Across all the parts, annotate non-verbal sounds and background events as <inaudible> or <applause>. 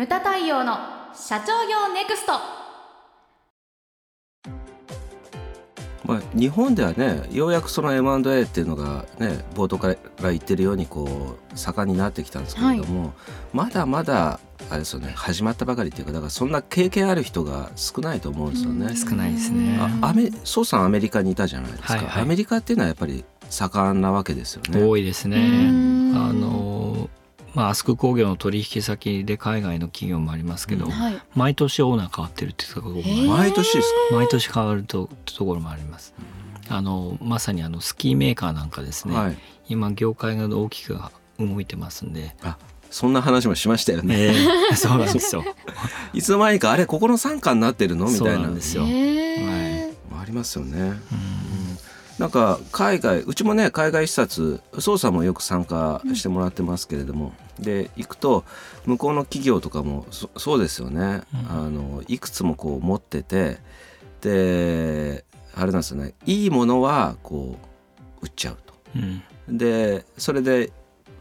ムタ太陽の社長業ネクストまあ、日本ではねようやくその M&A っていうのがね冒頭から言ってるようにこう盛んになってきたんですけれども、はい、まだまだあれですよね始まったばかりっていうかだからそんな経験ある人が少ないと思うんですよね。少ないですね。アメソウさんアメリカにいたじゃないですか、はいはい、アメリカっていうのはやっぱり盛んなわけですよね。多いですね。あのまあ、アスク工業の取引先で海外の企業もありますけど、うんはい、毎年オーナー変わってるっていうところも毎年ですか？毎年変わるとところもあります。あのまさにあのスキーメーカーなんかですね、はい、今業界が大きく動いてますんで。あそんな話もしましたよね。えー、<laughs> そうなんですよ。<laughs> いつの間にかあれここの傘下になってるの？みたいなんですよ。はい。ありますよね。うんなんか海外うちもね海外視察捜査もよく参加してもらってますけれども、うん、で行くと向こうの企業とかもそうですよね、うん、あのいくつもこう持っててであれなんですよね。いいものはこう売っちゃうと。うん、でそれで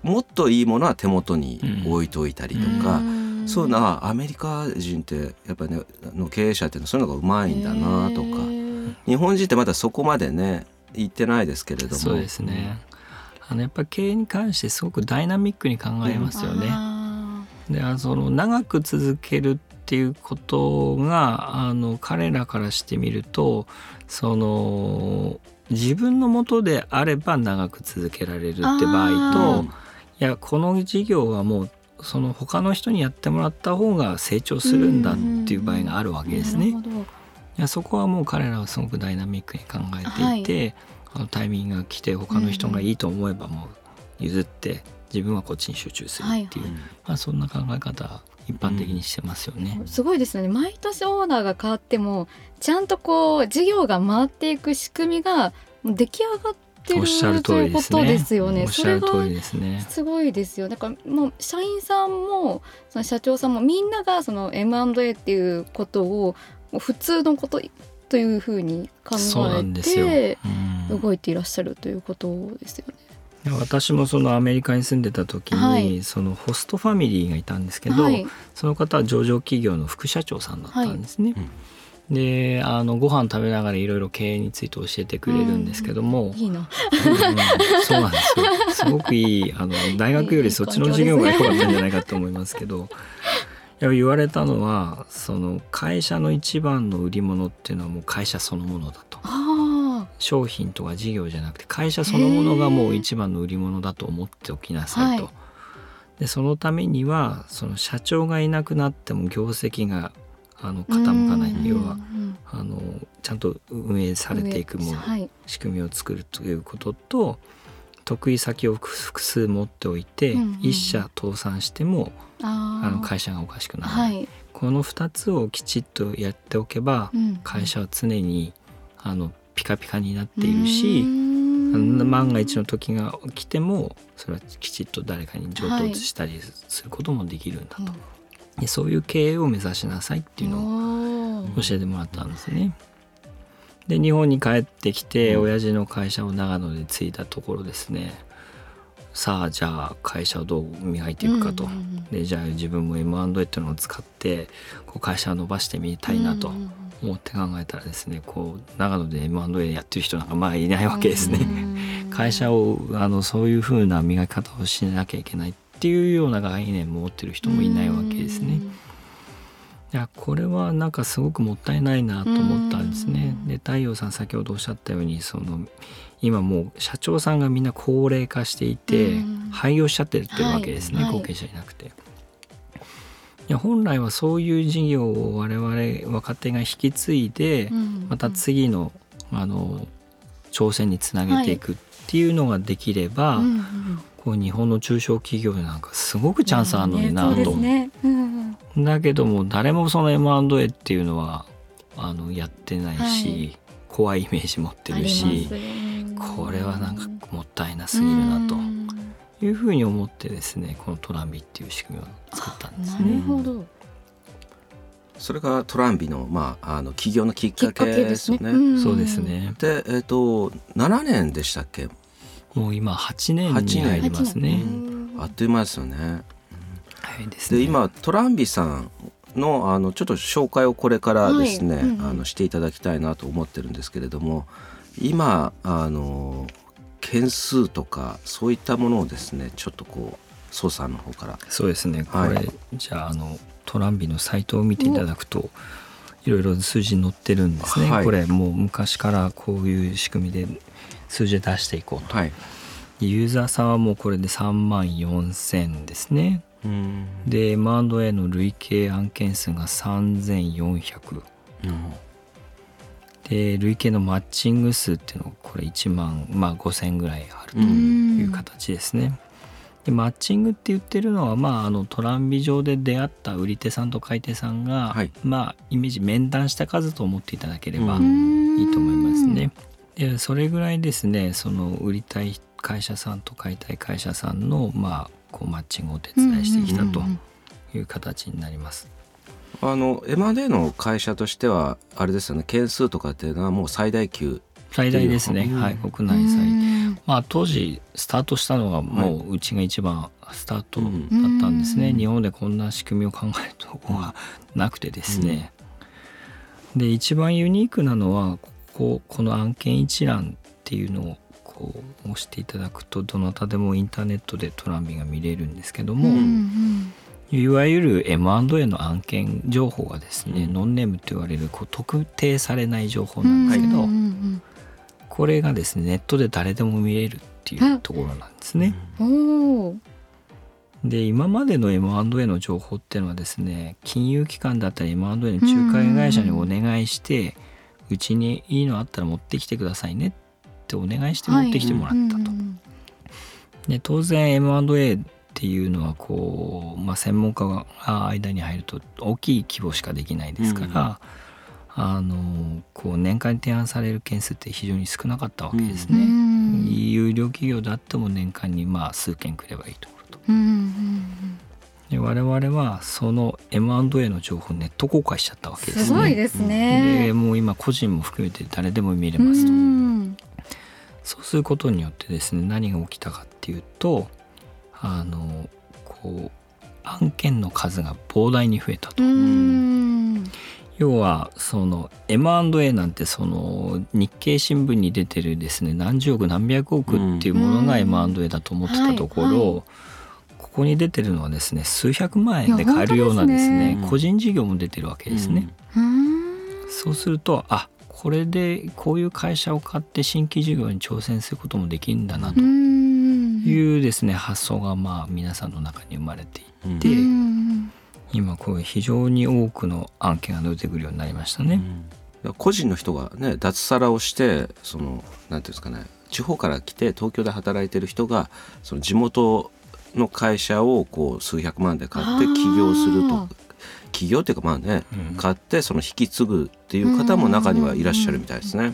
もっといいものは手元に置いといたりとか、そういうのはアメリカ人ってやっぱりねの経営者っていうのはそういうのがうまいんだなとか。日本人ってまだそこまでね言ってないですけれども。そうですね。あのやっぱ経営に関してすごくダイナミックに考えますよね。うん、であその長く続けるっていうことがあの彼らからしてみるとその自分のもとであれば長く続けられるって場合といやこの事業はもうその他の人にやってもらった方が成長するんだっていう場合があるわけですね。いやそこはもう彼らはすごくダイナミックに考えていて、はい、あのタイミングが来て他の人がいいと思えばもう譲って自分はこっちに集中するっていう、はいはい、まあ、そんな考え方一般的にしてますよね、うん、すごいですね毎年オーナーが変わってもちゃんとこう事業が回っていく仕組みが出来上がってるおっしゃる通りですね。ですよね。おっしゃる通りですね。すごいですよ。だからもう社員さんもその社長さんもみんながその M&A っていうことを普通のことというふうに考えて動いていらっしゃるということですよね。私もそのアメリカに住んでた時に、はい、そのホストファミリーがいたんですけど、はい、その方は上場企業の副社長さんだったんですね。はい、であのご飯食べながらいろいろ経営について教えてくれるんですけども、いいの、うん、そうなんですよ。すごくいいあの大学よりそっちの授業が良かったんじゃないかと思いますけど。や言われたのはその会社の一番の売り物っていうのはもう会社そのものだと。商品とか事業じゃなくて会社そのものがもう一番の売り物だと思っておきなさいと。はい、でそのためにはその社長がいなくなっても業績があの傾かない。要はあのちゃんと運営されていくもの、はい、仕組みを作るということと得意先を複数持っておいて、うんうん、1社倒産してもあの会社がおかしくなる、はい、この2つをきちっとやっておけば、うん、会社は常にあのピカピカになっているし万が一の時が来てもそれはきちっと誰かに上等したりすることもできるんだと、はい、そういう経営を目指しなさいっていうのを教えてもらったんですね。で日本に帰ってきて親父の会社を長野で継いだところですね。さあじゃあ会社をどう磨いていくかと、でじゃあ自分も M&A っていうのを使ってこう会社を伸ばしてみたいなと思って考えたらですねこう長野で M&A やってる人なんかまあいないわけですね。<laughs> 会社をあのそういうふうな磨き方をしなきゃいけないっていうような概念を持ってる人もいないわけですね。いやこれはなんかすごくもったいないなと思ったんですね。で太陽さん先ほどおっしゃったようにその今もう社長さんがみんな高齢化していて廃業しちゃってるってわけですね、はい、後継者いなくて。いや本来はそういう事業を我々若手が引き継いで、また次のあの挑戦につなげていくっていうのができれば、はいこう日本の中小企業なんかすごくチャンスあるのになと、ねうんうん、だけども誰もその M&A っていうのはあのやってないし、はい、怖いイメージ持ってるし、これはなんかもったいなすぎるなと。いうふうに思ってですねこのトランビっていう仕組みを作ったんですね。なるほど。それがトランビの,、まあ、あの起業のきっかけですよね。ねそうですね。で、えーと、と7年でしたっけ？もう今8年に入りますね。あっという間ですよね。早いですね。で今トランビさんのあのちょっと紹介をこれからですね、はいうんうんあのしていただきたいなと思ってるんですけれども今あの件数とかそういったものをですねちょっとこう操作の方からそうですね。これ、はいじゃああのトランビのサイトを見ていただくといろいろ数字載ってるんですね。はいこれもう昔からこういう仕組みで数字で出していこうと。はいユーザーさんはもうこれで3万4000ですね。うんで M&A の累計案件数が3400。で累計のマッチング数っていうのがこれ1万、まあ、5,000ぐらいあるという形ですね。でマッチングって言ってるのは、まあ、あのトランビ上で出会った売り手さんと買い手さんが、はいまあ、イメージ面談した数と思っていただければういいと思いますね。でそれぐらいですねその売りたい会社さんと買いたい会社さんの、まあ、こうマッチングをお手伝いしてきたという形になります。あの M&A の会社としてはあれですよね件数とかっていうのはもう最大級最大ですね、うんはい、国内最まあ当時スタートしたのがもううちが一番スタートだったんですね、うん。日本でこんな仕組みを考えるとこはなくてですね、で一番ユニークなのはこここの案件一覧っていうのをこう押していただくとどなたでもインターネットでトランビが見れるんですけども、いわゆる M&A の案件情報がですね、うん。ノンネームと言われるこう特定されない情報なんですけど、これがですねネットで誰でも見れるっていうところなんですね。で今までの M&A の情報っていうのはですね金融機関だったり M&A の仲介会社にお願いしてうちにいいのあったら持ってきてくださいねってお願いして持ってきてもらったと。で当然 M&A っていうのはこう、まあ、専門家が間に入ると大きい規模しかできないですから、あのこう年間に提案される件数って非常に少なかったわけですね。有料企業であっても年間にまあ数件くればいいところと。で我々はその M&A の情報をネット公開しちゃったわけですね。すごいですね。でもう今個人も含めて誰でも見れますと。うんそうすることによってですね何が起きたかっていうとあのこう案件の数が膨大に増えたと。うん要はその M&A なんてその日経新聞に出てるですね何十億何百億っていうものがうん。M&A だと思ってたところ、はいはい。ここに出てるのはですね数百万円で買えるようなですね個人事業も出てるわけですね。うん。そうするとあこれでこういう会社を買って新規事業に挑戦することもできるんだなとうん。いうですね発想がまあ皆さんの中に生まれていうんでうん今こういう非常に多くの案件が出てくるようになりましたね。うん個人の人がね脱サラをしてそのなんていうんですかね地方から来て東京で働いてる人がその地元の会社をこう数百万で買って起業すると起業っていうかまあね、うん買ってその引き継ぐっていう方も中にはいらっしゃるみたいですね。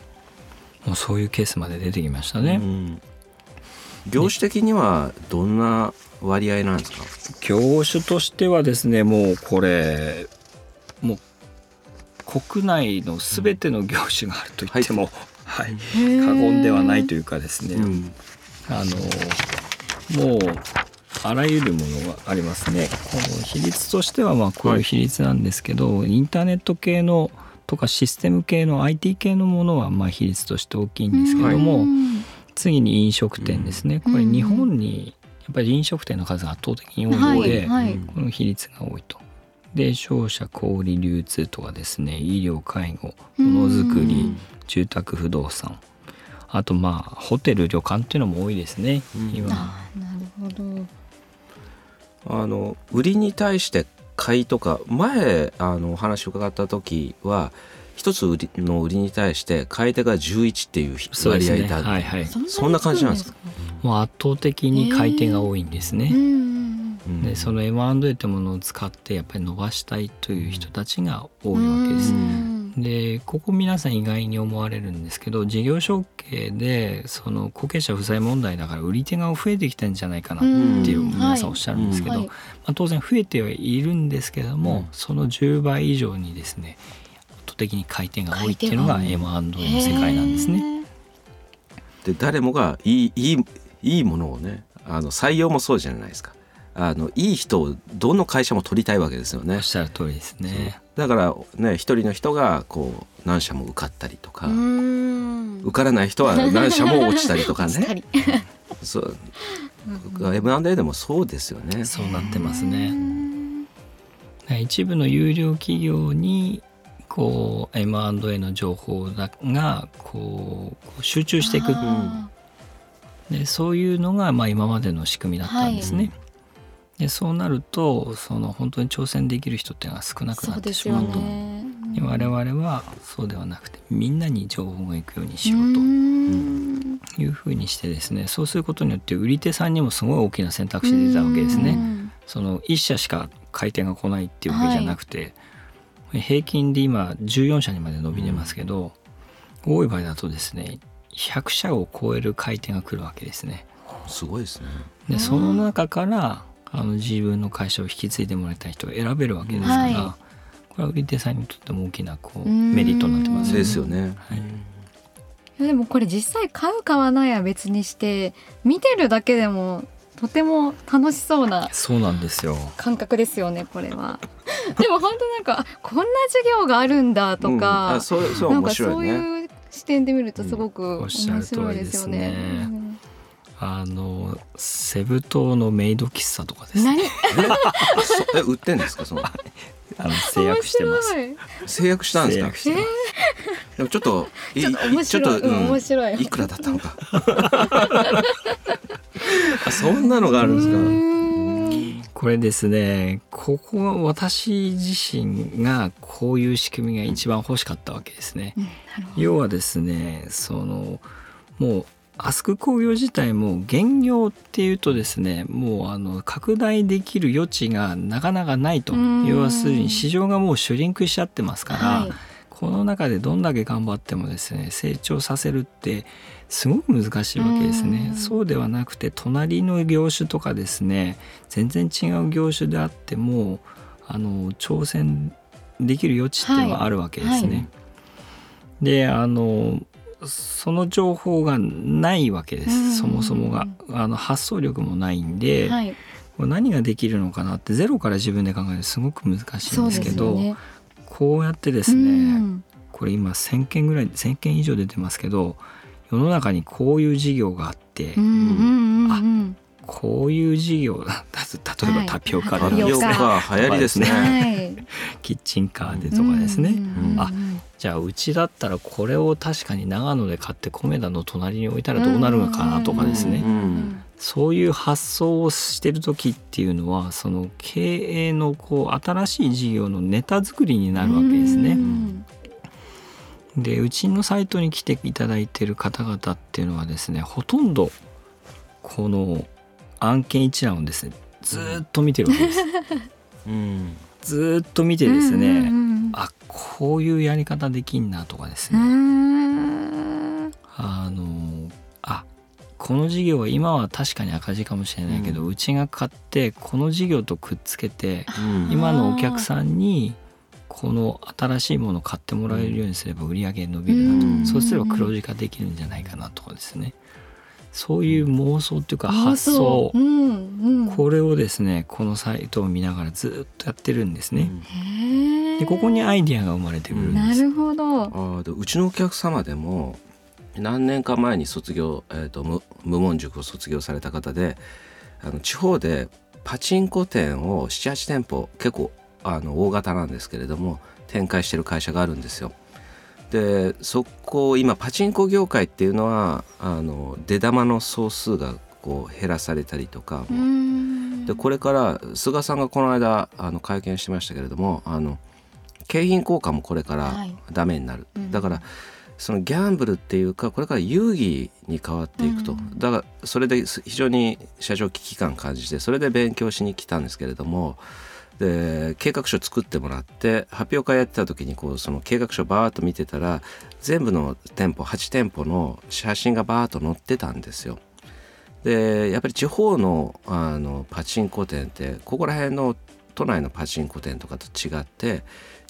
もうそういうケースまで出てきましたね。うん業種的にはどんな割合なんですか？業種としてはですねもうこれもう国内の全ての業種があると言っても、はい。過言ではないというかですね、うん。あのもうあらゆるものがありますね。この比率としてはまあこういう比率なんですけど、インターネット系のとかシステム系の IT 系のものはまあ比率として大きいんですけども、うん。次に飲食店ですね、うん。これ日本にやっぱり飲食店の数が圧倒的に多いので、はいはい。この比率が多いと。で商社小売流通とかですね医療介護ものづくり、住宅不動産。あとまあホテル旅館っていうのも多いですね、うん。今。あーなるほど。あの売りに対して買いとか前あのお話を伺った時は一つ売りの売りに対して買い手が11っていう割合だ、はいはい。そんな感じなんですか？もう圧倒的に買い手が多いんですね、うん。うんでその M&A ってものを使ってやっぱり伸ばしたいという人たちが多いわけです、うん。でここ皆さん意外に思われるんですけど事業承継でその後継者不在問題だから売り手が増えてきてんじゃないかなっていううん。皆さんおっしゃるんですけど、はい。まあ、当然増えてはいるんですけども、うん。その10倍以上にですね圧倒的に回転が多いっていうのが回 M&A の世界なんですね。で誰もがいいいいいいものをねあの採用もそうじゃないですかあのいい人をどの会社も取りたいわけですよねおっ。しゃる通りですね。だからね一人の人がこう何社も受かったりとか、うん受からない人は何社も落ちたりとかね。<laughs> りそう M&A でもそうですよね。そうなってますね。一部の有料企業にこう M&A の情報がこう集中していく。あでそういうのがまあ今までの仕組みだったんですね。はい。でそうなるとその本当に挑戦できる人っていうのは少なーくなってしまうと。我々はそうではなくてみんなに情報が行くようにしよううん。というふうにしてですねそうすることによって売り手さんにもすごい大きな選択肢が出たわけですね。うん。その1社しか買い手が来ないっていうわけじゃなくて、平均で今14社にまで伸びてますけど、多い場合だとですね100社を超える買い手が来るわけですね。すごいですね。でその中からあの自分の会社を引き継いでもらいたい人を選べるわけですから、はこれは売り手さんにとっても大きなこううんメリットになってますそうですよね。はいいやでもこれ実際買う買わないは別にして見てるだけでもとても楽しそうなそうなんですよ。感覚ですよねこれは。<laughs> でも本当なんかこんな授業があるんだとうん。かあ、そうそう面なんかそう白いう視点で見るとすごく面おっしゃる通り白いですよね。うんあのセブ島のメイド喫茶とかですね。何？あ <laughs> そえ売ってんですかその？<laughs> あの制約してます。面制約したんですか？でもちょっとい白いちょっと面白い。ちょっとうん。面白い。いくらだったのか。あそんなのがあるんですか？うんこれですね。ここは私自身がこういう仕組みが一番欲しかったわけですね。うん要はですねそのもうアスク工業自体も現業っていうとですねもうあの拡大できる余地がなかなかないと。うん。要するに市場がもうシュリンクしちゃってますから、はいこの中でどんだけ頑張ってもですね成長させるってすごく難しいわけですね。うんそうではなくて隣の業種とかですね全然違う業種であってもあの挑戦できる余地っていうのはあるわけですね。はいであのその情報がないわけでうんすそもそもがあの発想力もないんで、はい何ができるのかなってゼロから自分で考えるとすごく難しいんですけど。こうやってですうね、ん。これ今1,000件ぐらい1,000件以上出てますけど世の中にこういう事業があって、うんうんうんうん。こういう事業だ例えばはい。タピオカタでピオカ流行りですね。はい。<laughs> キッチンカーでとかですね、うんあじゃあうちだったらこれを確かに長野で買って米田の隣に置いたらどうなるのかなとかですね、うんそういう発想をしてる時っていうのはその経営のこう新しい事業のネタ作りになるわけですうね。ん。でうちのサイトに来ていただいてる方々っていうのはですねほとんどこの案件一覧をですねずーっと見てるわけです。うん。ずーっと見てですね、うんうんあこういうやり方できんなとかですうね、ん。あのあこの事業は今は確かに赤字かもしれないけど、うちが買ってこの事業とくっつけてうん。今のお客さんにこの新しいものを買ってもらえるようにすれば売り上げ伸びるなと、うん。そうすれば黒字化できるんじゃないかなとかですね。そういう妄想っていうか発想。う。んうん。これをですねこのサイトを見ながらずっとやってるんですね。でここにアイディアが生まれてくるんです。なるほど。あーでうちのお客様でも何年か前に卒業、えー、と無無門塾を卒業された方であの地方でパチンコ店を78店舗結構あの大型なんですけれども展開してる会社があるんですよ。でそこ今パチンコ業界っていうのはあの出玉の総数がこう減らされたりとか、うん。でこれから菅さんがこの間あの会見してましたけれどもあの景品交換もこれからはい。ダメになる、うん。だからそのギャンブルっていうかこれから遊戯に変わっていくと、うんだからそれで非常に社長危機感感じてそれで勉強しに来たんですけれどもで計画書作ってもらって発表会やってた時にこうその計画書バーッと見てたら全部の店舗8店舗の写真がバーッと載ってたんですよ。でやっぱり地方のあのパチンコ店ってここら辺の都内のパチンコ店とかと違って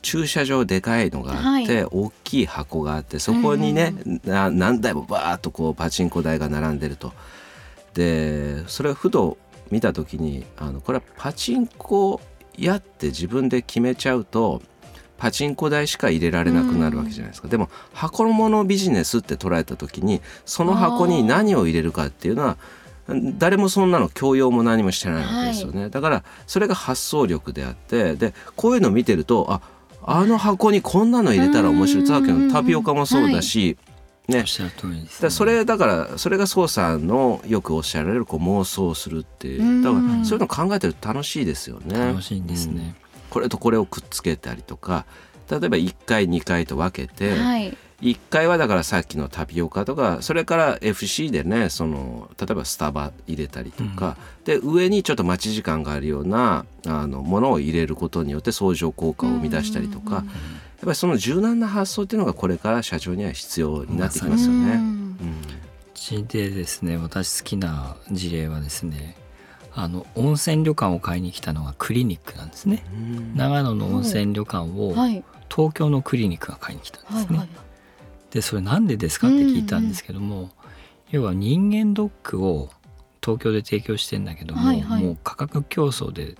駐車場でかいのがあって、大きい箱があってそこにね、な何台もバーッとこうパチンコ台が並んでると。でそれはふと見た時にあのこれはパチンコやって自分で決めちゃうとパチンコ代しか入れられなくなるわけじゃないですか、うん、でも箱物ビジネスって捉えた時にその箱に何を入れるかっていうのは誰もそんなの強要も何もしてないわけですよね、はい、だからそれが発想力であってでこういうのを見てるとああの箱にこんなの入れたら面白い。さっきのタピオカもそうだし、ね、ね、それだからそれが宋さんのよくおっしゃられるこう妄想するっていう。だからそういうの考えてると楽しいですよね。楽しいんですね、うん、これとこれをくっつけたりとか例えば1回2回と分けて、はい、1回はだからさっきのタピオカとかそれから FC でねその例えばスタバ入れたりとか、うん、で上にちょっと待ち時間があるようなあのものを入れることによって相乗効果を生み出したりとか。やっぱりその柔軟な発想っていうのがこれから社長には必要になってきますよね。うん、でですね私好きな事例はですねあの温泉旅館を買いに来たのがクリニックなんですね。長野の温泉旅館を東京のクリニックが買いに来たんですね。はいはいはいでそれなんでですか？って聞いたんですけども、うんうん、要は人間ドックを東京で提供してんだけども、はいはい、もう価格競争で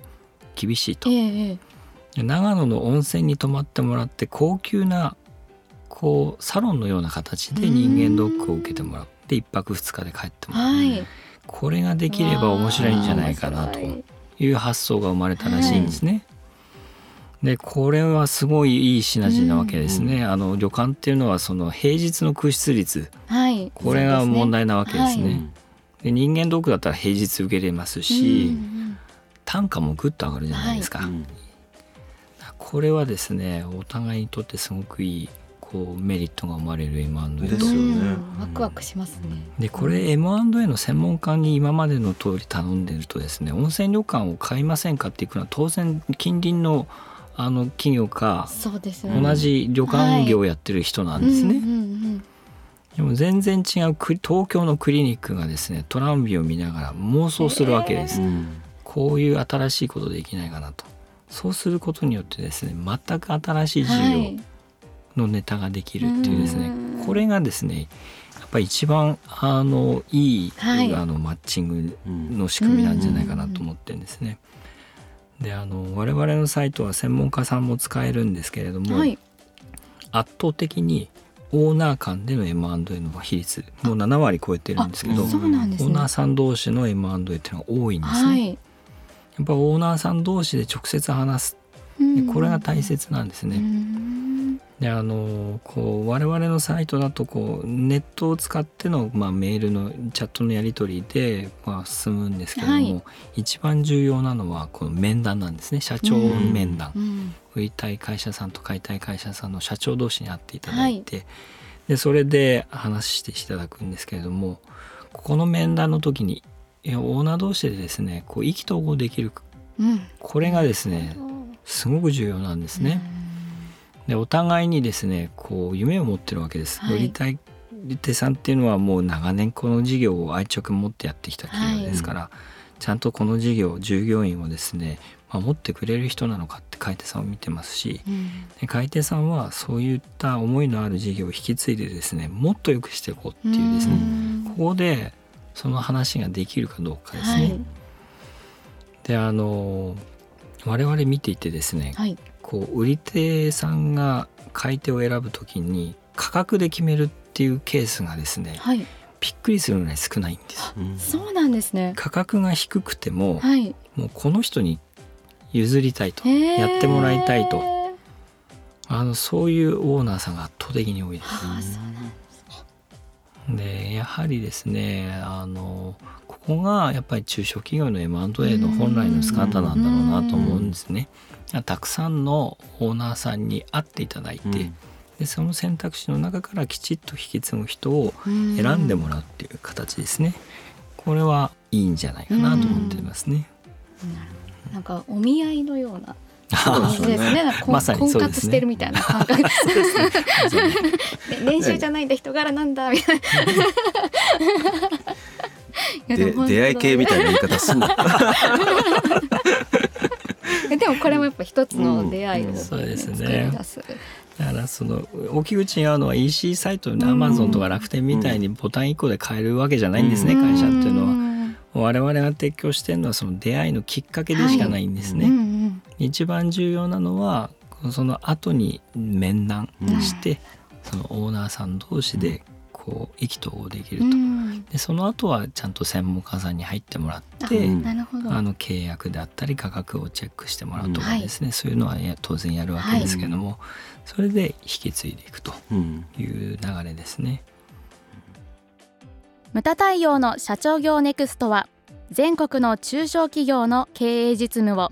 厳しいと、えー、長野の温泉に泊まってもらって高級なこうサロンのような形で人間ドックを受けてもらって1泊2日で帰ってもらう、はい、これができれば面白いんじゃないかなという発想が生まれたらしいんですね。でこれはすごいいいシナジーなわけですね。うん、あの旅館っていうのはその平日の空室率、はい、これが問題なわけですね。で、ねはい、人間ドックだったら平日受けれますし、うん、単価もぐっと上がるじゃないですか。はい、これはですねお互いにとってすごくいいこうメリットが生まれる M&A ですよね。ワクワクしますね。でこれ M&A の専門家に今までの通り頼んでるとですね温泉旅館を買いませんかっていうのは当然近隣のあの企業かそうです、ね、同じ旅館業をやってる人なんですね。でも全然違う東京のクリニックがですねトランビを見ながら妄想するわけです。えー、こういう新しいことできないかなと。そうすることによってですね全く新しい事業のネタができるっていうですね、はい、これがですねやっぱり一番あのいい、はい、あのマッチングの仕組みなんじゃないかなと思ってるんですね。であの我々のサイトは専門家さんも使えるんですけれども、はい、圧倒的にオーナー間での M&A の比率もう7割超えてるんですけど、ね、オーナーさん同士の M&A っていうのが多いんですね。はい、やっぱオーナーさん同士で直接話すこれが大切なんですね。であのこう我々のサイトだとこうネットを使っての、まあ、メールのチャットのやり取りで、まあ、進むんですけども、はい、一番重要なのはこの面談なんですね。社長面談、うん、売りたい会社さんと買いたい会社さんの社長同士に会っていただいて、はい、でそれで話していただくんですけれどもここの面談の時にオーナー同士でですねこう意気投合できる、うん、これがですねすごく重要なんですね。うんでお互いにですねこう夢を持ってるわけです。はい、売りたい手さんっていうのはもう長年この事業を愛着持ってやってきた企業ですから、はい、ちゃんとこの事業従業員をですね守ってくれる人なのかって買い手さんを見てますし、うん、で買い手さんはそういった思いのある事業を引き継いでですねもっと良くしていこうっていうですねここでその話ができるかどうかですね。はい、であの我々見ていてですね、はい、こう売り手さんが買い手を選ぶときに価格で決めるっていうケースがですね、はい、びっくりするぐらい少ないんです。そうなんですね。価格が低くても、はい、もうこの人に譲りたいとやってもらいたいとあのそういうオーナーさんが圧倒的に多いです。でやはりですねあのここがやっぱり中小企業の M&A の本来の姿なんだろうなと思うんですね。たくさんのオーナーさんに会っていただいて、うん、でその選択肢の中からきちっと引き継ぐ人を選んでもらうっていう形ですね。これはいいんじゃないかなと思っていますね。んなんかお見合いのような感じですね。まさに婚活してるみたいな感覚。練習じゃないんだ人柄なんだみたいな。で出会い系みたいな言い方すんな。<laughs> でもこれもやっぱ一つの出会いを、ねうん、そうですねだからその置き口に合うのは EC サイトでアマゾンとか楽天みたいにボタン1個で買えるわけじゃないんですね、会社っていうのは。我々が提供してるのはその出会いのきっかけでしかないんですね。うんうん一番重要なのはその後に面談して、そのオーナーさん同士でこう意気投合できるうと。ん。でその後はちゃんと専門家さんに入ってもらって、うんなるほど。あの契約であったり価格をチェックしてもらうとかですね、そういうのはや当然やるわけですけども、それで引き継いでいくとうん。いう流れですね。ムタ太陽の社長業ネクストは全国の中小企業の経営実務を